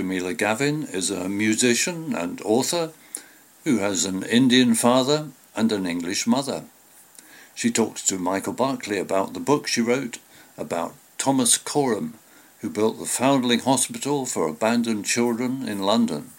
Jamila Gavin is a musician and author who has an Indian father and an English mother. She talks to Michael Barclay about the book she wrote about Thomas Coram, who built the Foundling Hospital for Abandoned Children in London.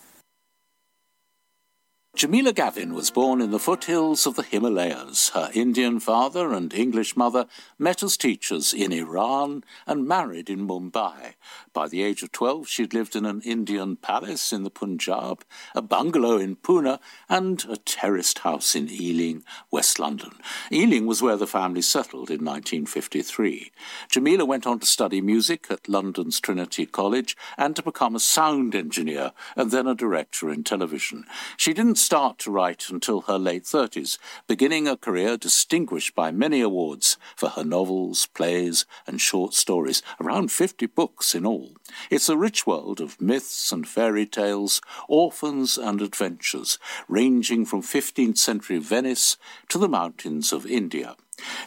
Jamila Gavin was born in the foothills of the Himalayas. Her Indian father and English mother met as teachers in Iran and married in Mumbai. By the age of 12, she'd lived in an Indian palace in the Punjab, a bungalow in Pune, and a terraced house in Ealing, West London. Ealing was where the family settled in 1953. Jamila went on to study music at London's Trinity College and to become a sound engineer and then a director in television. She didn't start to write until her late 30s, beginning a career distinguished by many awards for her novels, plays, and short stories, around 50 books in all. It's a rich world of myths and fairy tales, orphans and adventures, ranging from 15th century Venice to the mountains of India.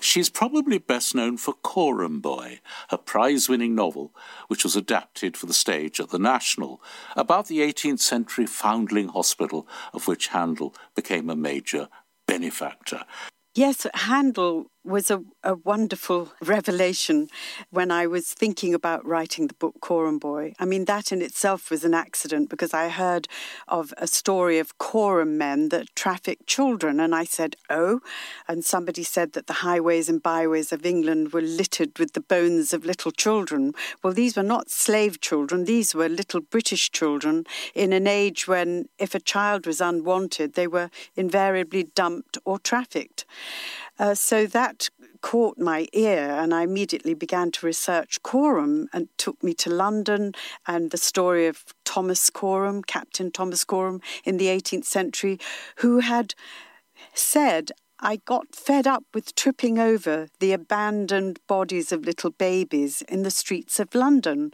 She's probably best known for Coram Boy, her prize winning novel, which was adapted for the stage at the National, about the 18th century foundling hospital of which Handel became a major benefactor. Yes, Handel was a, a wonderful revelation when I was thinking about writing the book Coram Boy. I mean, that in itself was an accident because I heard of a story of Coram men that trafficked children, and I said, Oh, and somebody said that the highways and byways of England were littered with the bones of little children. Well, these were not slave children, these were little British children in an age when if a child was unwanted, they were invariably dumped or trafficked. Uh, so that caught my ear, and I immediately began to research Coram and took me to London and the story of Thomas Coram, Captain Thomas Coram in the 18th century, who had said, I got fed up with tripping over the abandoned bodies of little babies in the streets of London.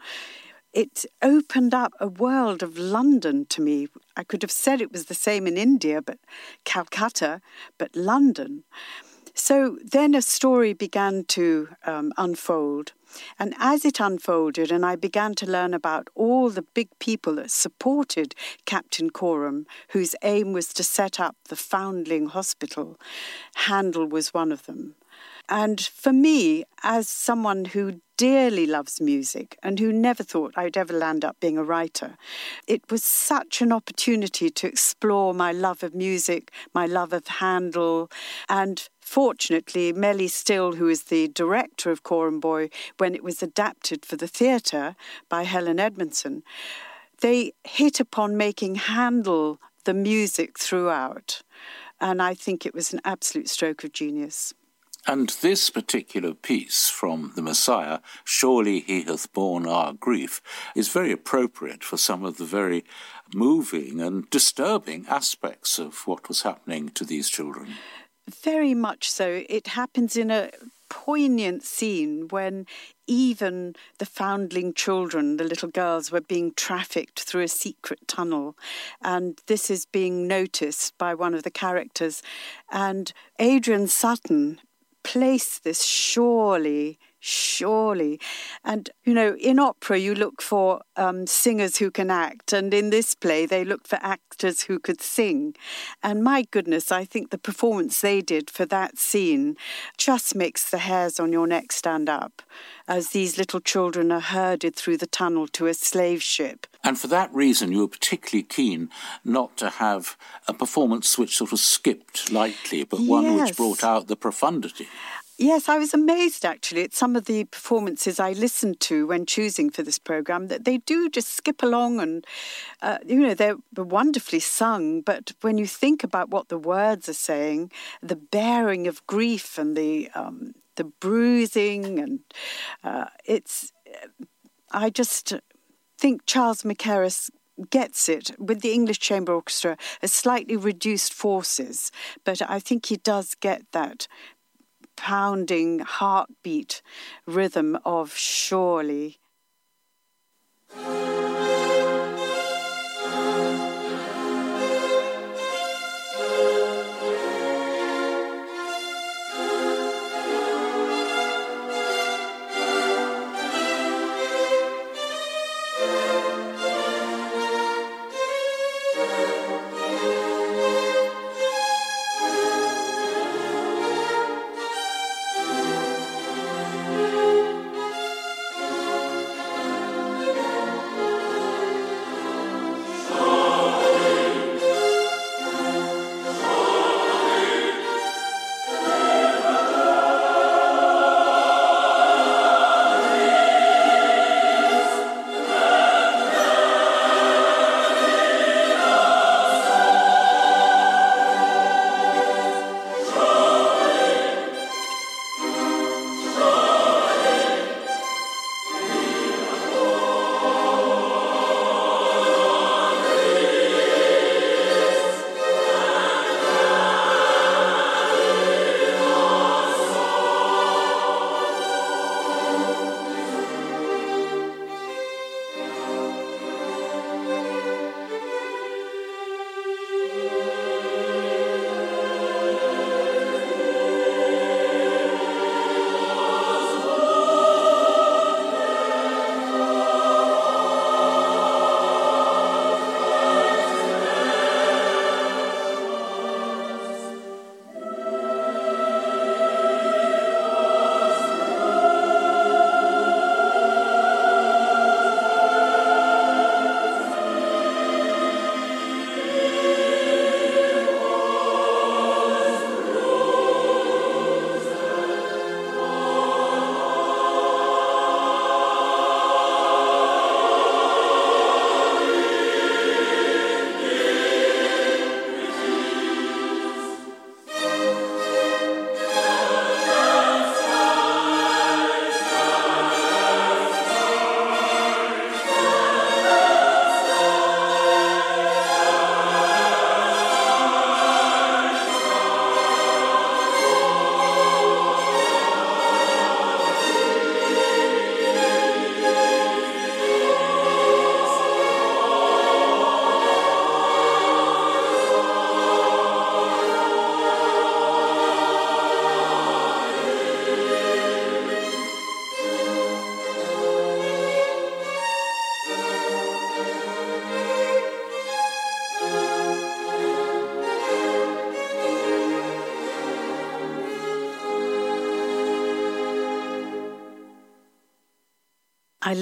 It opened up a world of London to me. I could have said it was the same in India, but Calcutta, but London. So then a story began to um, unfold. And as it unfolded, and I began to learn about all the big people that supported Captain Coram, whose aim was to set up the Foundling Hospital, Handel was one of them. And for me, as someone who dearly loves music and who never thought I'd ever land up being a writer, it was such an opportunity to explore my love of music, my love of Handel, and fortunately, Melly Still, who is the director of Coram Boy, when it was adapted for the theatre by Helen Edmundson, they hit upon making Handel the music throughout. And I think it was an absolute stroke of genius. And this particular piece from the Messiah, Surely He Hath Borne Our Grief, is very appropriate for some of the very moving and disturbing aspects of what was happening to these children. Very much so. It happens in a poignant scene when even the foundling children, the little girls, were being trafficked through a secret tunnel. And this is being noticed by one of the characters. And Adrian Sutton placed this surely surely. And, you know, in opera, you look for um, singers who can act. And in this play, they looked for actors who could sing. And my goodness, I think the performance they did for that scene just makes the hairs on your neck stand up as these little children are herded through the tunnel to a slave ship. And for that reason, you were particularly keen not to have a performance which sort of skipped lightly, but one yes. which brought out the profundity. Yes, I was amazed actually at some of the performances I listened to when choosing for this program that they do just skip along and, uh, you know, they're wonderfully sung. But when you think about what the words are saying, the bearing of grief and the um, the bruising, and uh, it's, I just think Charles Mackerras gets it with the English Chamber Orchestra as slightly reduced forces, but I think he does get that pounding heartbeat rhythm of surely.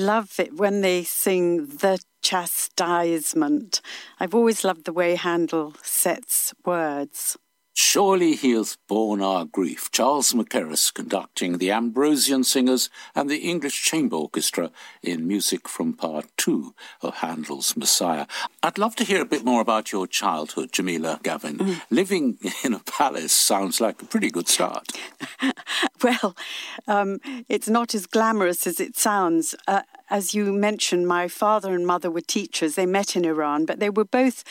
Love it when they sing the chastisement. I've always loved the way Handel sets words. Surely he hath borne our grief. Charles Mackerras conducting the Ambrosian Singers and the English Chamber Orchestra in music from part two of Handel's Messiah. I'd love to hear a bit more about your childhood, Jamila Gavin. Mm. Living in a palace sounds like a pretty good start. well, um, it's not as glamorous as it sounds. Uh, as you mentioned, my father and mother were teachers. They met in Iran, but they were both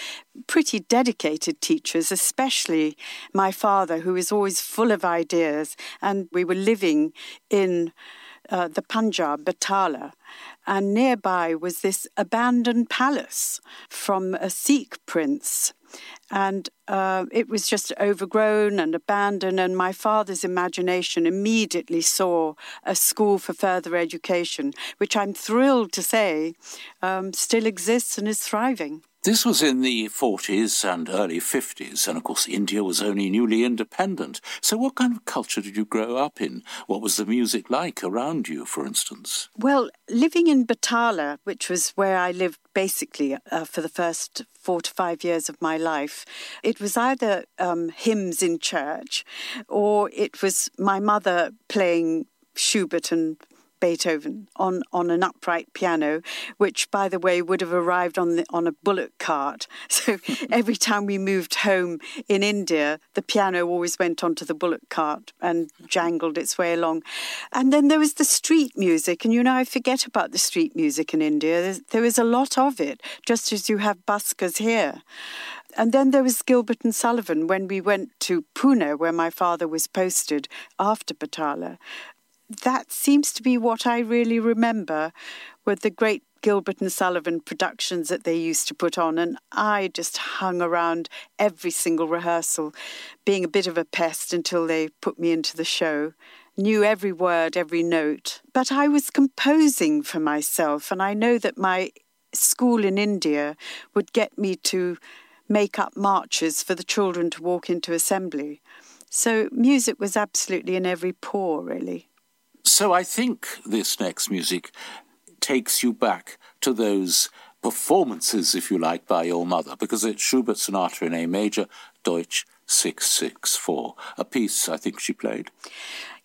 pretty dedicated teachers, especially my father, who was always full of ideas. And we were living in uh, the Punjab, Batala, and nearby was this abandoned palace from a Sikh prince and uh, it was just overgrown and abandoned. And my father's imagination immediately saw a school for further education, which I'm thrilled to say um, still exists and is thriving. This was in the 40s and early 50s, and of course, India was only newly independent. So, what kind of culture did you grow up in? What was the music like around you, for instance? Well, living in Batala, which was where I lived basically uh, for the first four to five years of my life, it was either um, hymns in church or it was my mother playing Schubert and Beethoven on, on an upright piano, which, by the way, would have arrived on the, on a bullock cart. So every time we moved home in India, the piano always went onto the bullock cart and jangled its way along. And then there was the street music, and you know, I forget about the street music in India. There's, there is a lot of it, just as you have buskers here. And then there was Gilbert and Sullivan when we went to Pune, where my father was posted after Batala that seems to be what I really remember with the great Gilbert and Sullivan productions that they used to put on. And I just hung around every single rehearsal, being a bit of a pest until they put me into the show. Knew every word, every note. But I was composing for myself, and I know that my school in India would get me to make up marches for the children to walk into assembly. So music was absolutely in every pore, really. So I think this next music takes you back to those performances, if you like, by your mother, because it's Schubert Sonata in A major, Deutsch 664, a piece I think she played.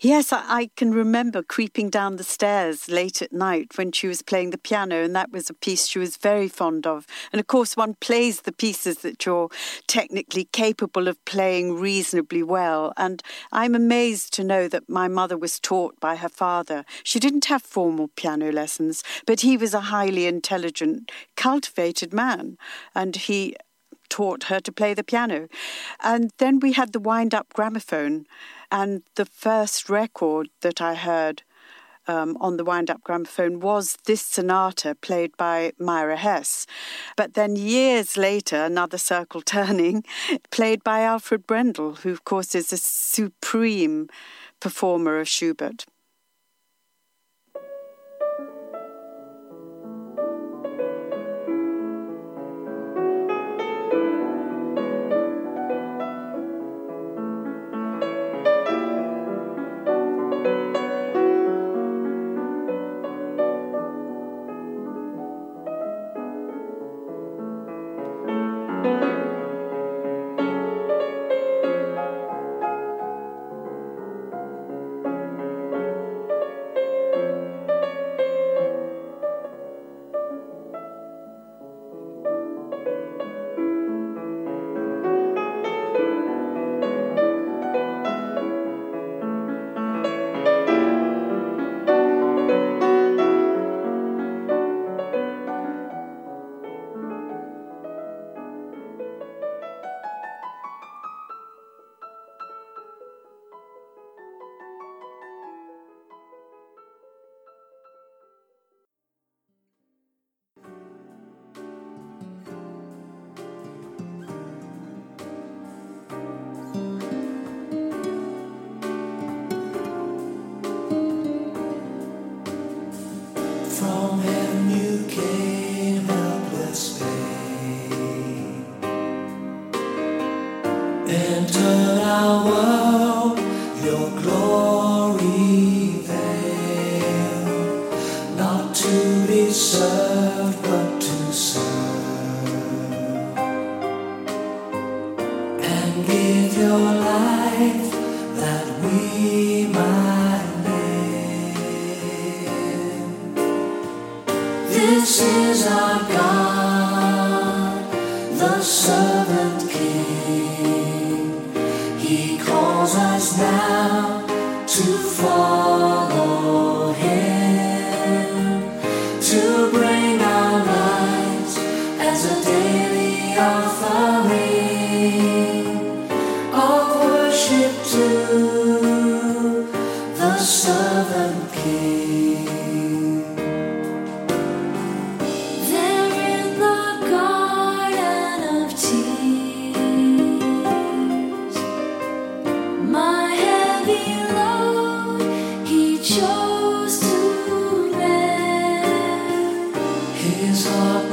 Yes, I, I, can remember creeping down the stairs late at night when she was playing the piano, and that was a piece she was very fond of. And of course, one plays the pieces that you're technically capable of playing reasonably well. And I'm amazed to know that my mother was taught by her father. She didn't have formal piano lessons, but he was a highly intelligent, cultivated man, and he taught her to play the piano. And then we had the wind up gramophone. And the first record that I heard um, on the wind up gramophone was this sonata played by Myra Hess. But then years later, another circle turning, played by Alfred Brendel, who, of course, is a supreme performer of Schubert. serve but to serve.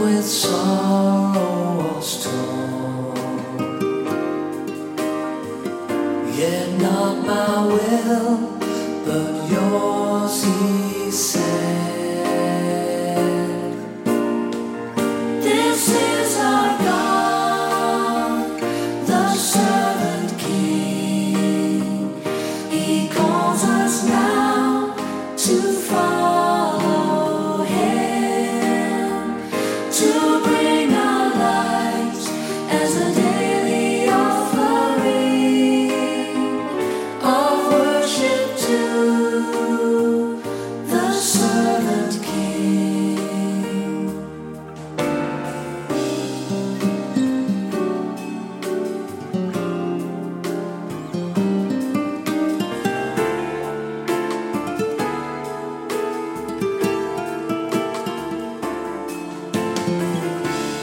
with sorrow was torn. Yet not my will, but yours he said.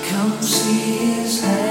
Come see his hand.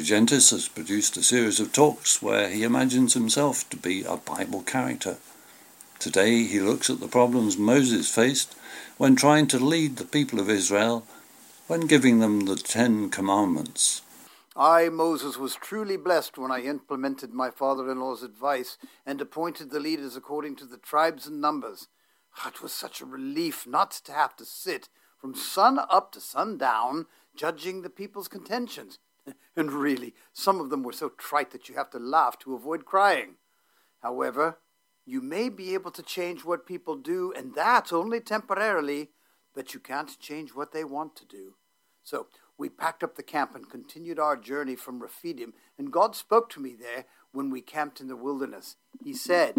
Larry Gentis has produced a series of talks where he imagines himself to be a Bible character. Today he looks at the problems Moses faced when trying to lead the people of Israel when giving them the Ten Commandments. I, Moses, was truly blessed when I implemented my father in law's advice and appointed the leaders according to the tribes and numbers. Ah, it was such a relief not to have to sit from sun up to sundown judging the people's contentions. And really, some of them were so trite that you have to laugh to avoid crying. However, you may be able to change what people do, and that's only temporarily, but you can't change what they want to do. So we packed up the camp and continued our journey from Rephidim, and God spoke to me there when we camped in the wilderness. He said,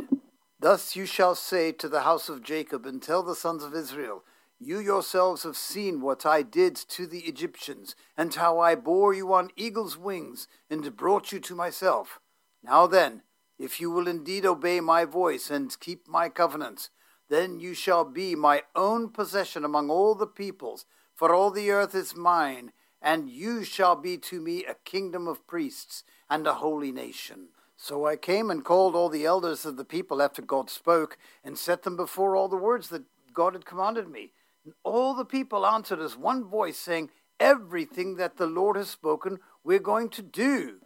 Thus you shall say to the house of Jacob, and tell the sons of Israel, You yourselves have seen what I did to the Egyptians, and how I bore you on eagle's wings, and brought you to myself. Now then, if you will indeed obey my voice and keep my covenants, then you shall be my own possession among all the peoples, for all the earth is mine, and you shall be to me a kingdom of priests and a holy nation. So I came and called all the elders of the people after God spoke, and set them before all the words that God had commanded me. And all the people answered as one voice, saying, Everything that the Lord has spoken, we're going to do.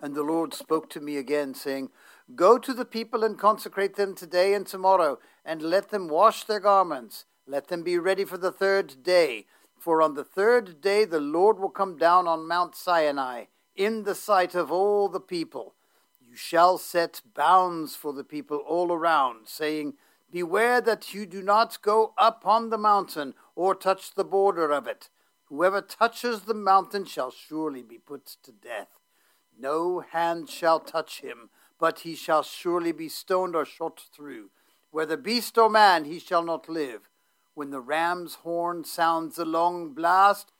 And the Lord spoke to me again, saying, Go to the people and consecrate them today and tomorrow, and let them wash their garments. Let them be ready for the third day. For on the third day the Lord will come down on Mount Sinai, in the sight of all the people. You shall set bounds for the people all around, saying, Beware that you do not go up on the mountain or touch the border of it. Whoever touches the mountain shall surely be put to death. No hand shall touch him, but he shall surely be stoned or shot through. Whether beast or man, he shall not live. When the ram's horn sounds a long blast,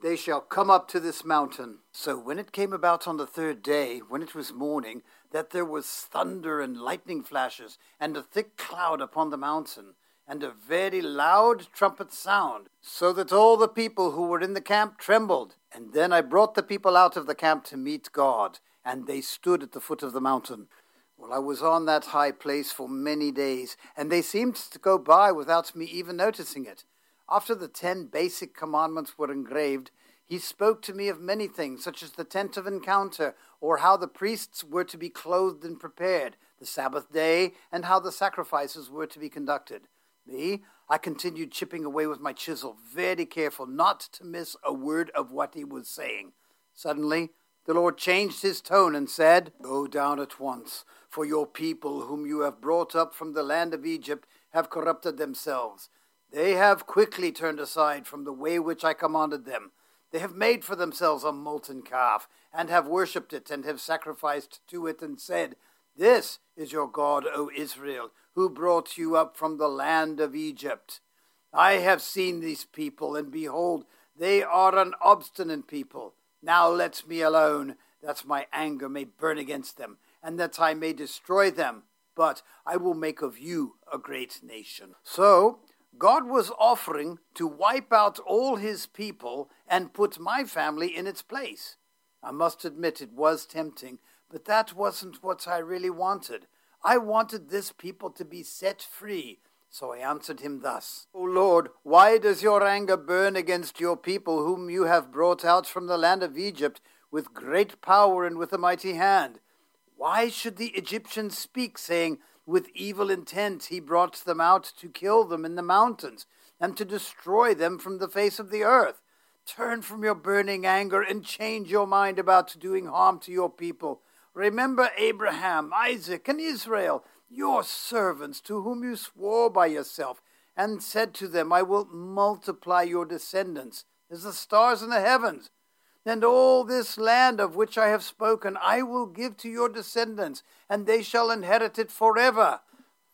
they shall come up to this mountain. So when it came about on the third day, when it was morning, that there was thunder and lightning flashes, and a thick cloud upon the mountain, and a very loud trumpet sound, so that all the people who were in the camp trembled. And then I brought the people out of the camp to meet God, and they stood at the foot of the mountain. Well, I was on that high place for many days, and they seemed to go by without me even noticing it. After the ten basic commandments were engraved, he spoke to me of many things, such as the tent of encounter, or how the priests were to be clothed and prepared, the Sabbath day, and how the sacrifices were to be conducted. Me, I continued chipping away with my chisel, very careful not to miss a word of what he was saying. Suddenly, the Lord changed his tone and said, Go down at once, for your people, whom you have brought up from the land of Egypt, have corrupted themselves. They have quickly turned aside from the way which I commanded them. They have made for themselves a molten calf, and have worshipped it, and have sacrificed to it, and said, This is your God, O Israel, who brought you up from the land of Egypt. I have seen these people, and behold, they are an obstinate people. Now let me alone, that my anger may burn against them, and that I may destroy them. But I will make of you a great nation. So God was offering to wipe out all his people and put my family in its place. I must admit it was tempting, but that wasn't what I really wanted. I wanted this people to be set free. So I answered him thus O Lord, why does your anger burn against your people, whom you have brought out from the land of Egypt with great power and with a mighty hand? Why should the Egyptians speak, saying, With evil intent he brought them out to kill them in the mountains, and to destroy them from the face of the earth? Turn from your burning anger and change your mind about doing harm to your people. Remember Abraham, Isaac, and Israel, your servants, to whom you swore by yourself, and said to them, I will multiply your descendants as the stars in the heavens. And all this land of which I have spoken I will give to your descendants, and they shall inherit it forever.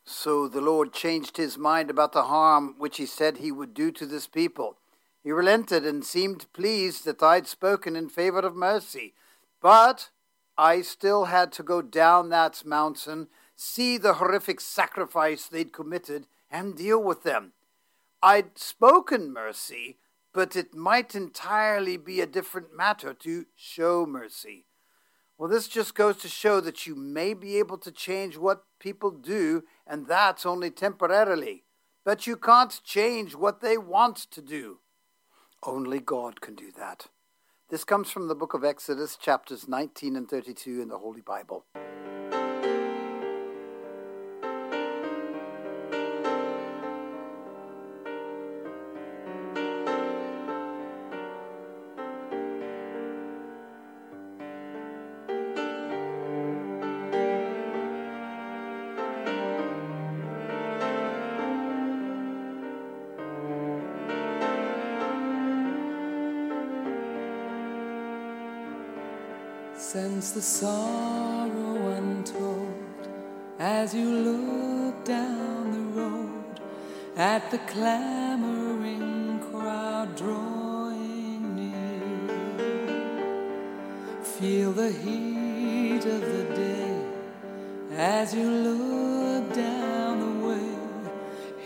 So the Lord changed his mind about the harm which he said he would do to this people. He relented and seemed pleased that I'd spoken in favor of mercy. But I still had to go down that mountain, see the horrific sacrifice they'd committed, and deal with them. I'd spoken mercy, but it might entirely be a different matter to show mercy. Well, this just goes to show that you may be able to change what people do, and that's only temporarily. But you can't change what they want to do. Only God can do that. This comes from the book of Exodus, chapters 19 and 32 in the Holy Bible. Sense the sorrow untold as you look down the road at the clamoring crowd drawing near. Feel the heat of the day as you look down the way.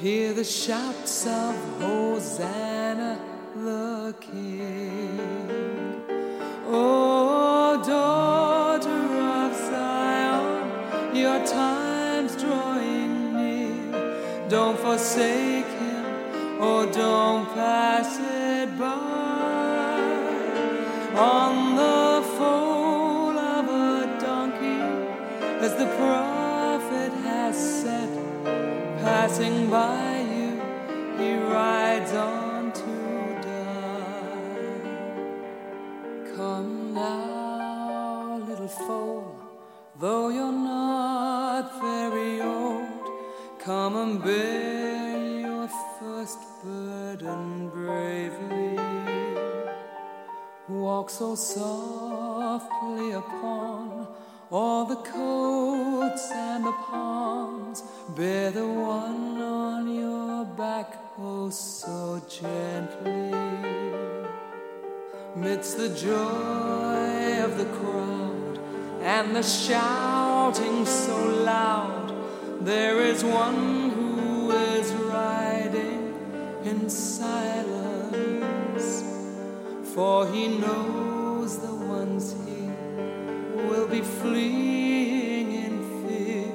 Hear the shouts of Hosanna the King. Time's drawing near. Don't forsake him, or don't pass it by. On the foal of a donkey, as the prophet has said, passing by so softly upon all the coats and the palms. Bear the one on your back, oh, so gently. Midst the joy of the crowd and the shouting so loud, there is one who is riding in silence. For he knows ones he will be fleeing in fear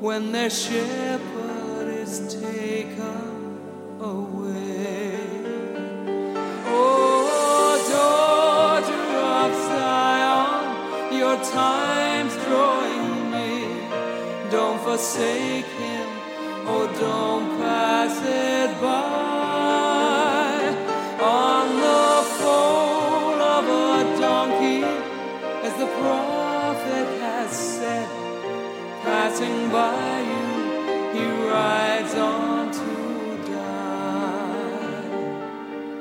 when their shepherd is taken away. Oh, daughter of Zion, your time's drawing near. Don't forsake him, oh, don't pass it by. Passing by you, he rides on to die.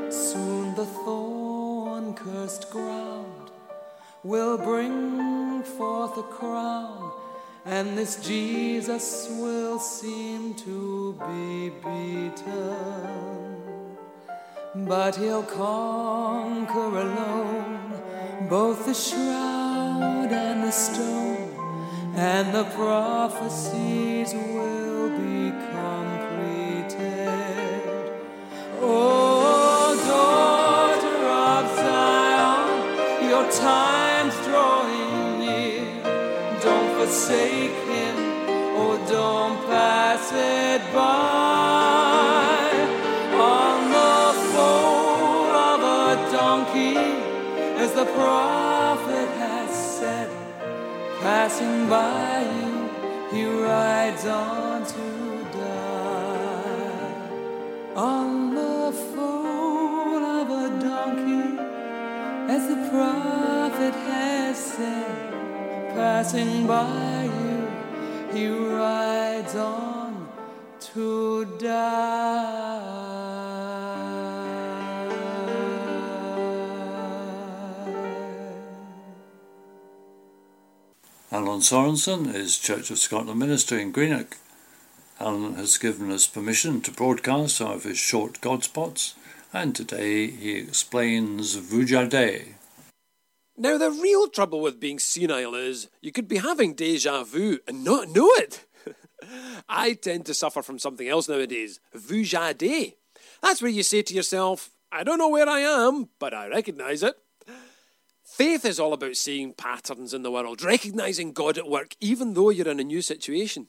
Soon the thorn cursed ground will bring forth a crown, and this Jesus will seem to be beaten. But he'll conquer alone both the shroud and the stone, and the prophecies will be completed. Oh, daughter of Zion, your time's drawing near. Don't forsake him, or don't pass it by. On the foal of a donkey, as the said, passing by you, he rides on to die. On the foal of a donkey, as the prophet has said, passing by you, he rides on to die. Alan Sorensen is Church of Scotland minister in Greenock. Alan has given us permission to broadcast some of his short Godspots, and today he explains Vujade. Now, the real trouble with being senile is you could be having deja vu and not know it. I tend to suffer from something else nowadays vujade. That's where you say to yourself, I don't know where I am, but I recognise it. Faith is all about seeing patterns in the world, recognising God at work, even though you're in a new situation.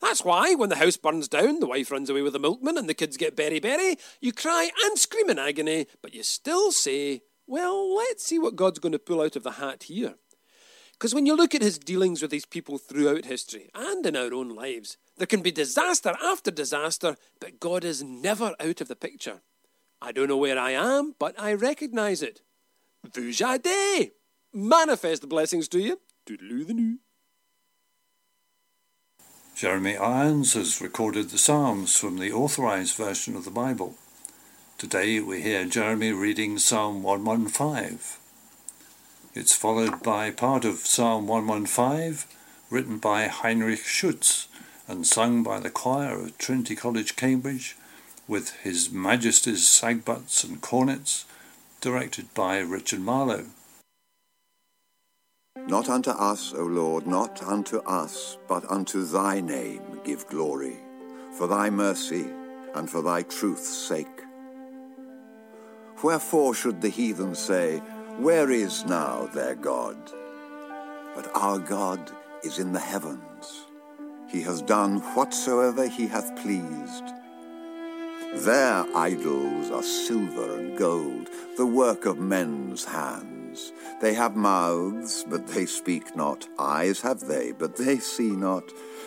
That's why, when the house burns down, the wife runs away with the milkman, and the kids get beriberi, you cry and scream in agony, but you still say, Well, let's see what God's going to pull out of the hat here. Because when you look at his dealings with these people throughout history and in our own lives, there can be disaster after disaster, but God is never out of the picture. I don't know where I am, but I recognise it. Vujade! Manifest the blessings to you. The new. Jeremy Irons has recorded the Psalms from the authorized version of the Bible. Today we hear Jeremy reading Psalm 115. It's followed by part of Psalm 115, written by Heinrich Schütz and sung by the choir of Trinity College, Cambridge, with His Majesty's sagbutts and cornets, directed by Richard Marlow. Not unto us, O Lord, not unto us, but unto thy name give glory, for thy mercy and for thy truth's sake. Wherefore should the heathen say, where is now their God? But our God is in the heavens. He has done whatsoever he hath pleased. Their idols are silver and gold, the work of men's hands. They have mouths, but they speak not. Eyes have they, but they see not.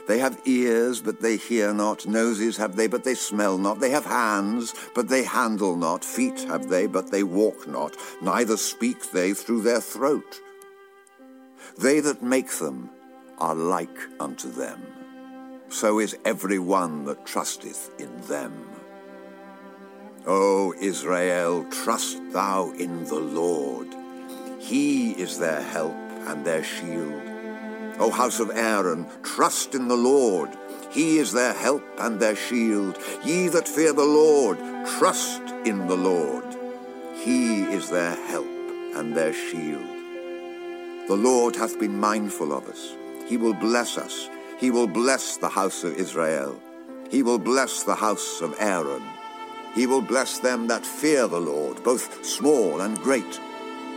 They have ears, but they hear not. Noses have they, but they smell not. They have hands, but they handle not. Feet have they, but they walk not. Neither speak they through their throat. They that make them are like unto them. So is every one that trusteth in them. O Israel, trust thou in the Lord. He is their help and their shield. O house of Aaron, trust in the Lord. He is their help and their shield. Ye that fear the Lord, trust in the Lord. He is their help and their shield. The Lord hath been mindful of us. He will bless us. He will bless the house of Israel. He will bless the house of Aaron. He will bless them that fear the Lord, both small and great.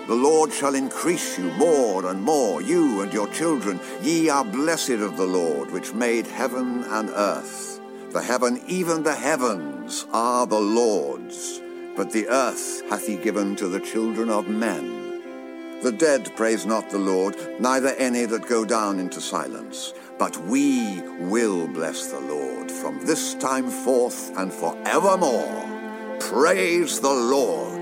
The Lord shall increase you more and more, you and your children. Ye are blessed of the Lord, which made heaven and earth. The heaven, even the heavens, are the Lord's, but the earth hath he given to the children of men. The dead praise not the Lord, neither any that go down into silence. But we will bless the Lord from this time forth and forevermore. Praise the Lord.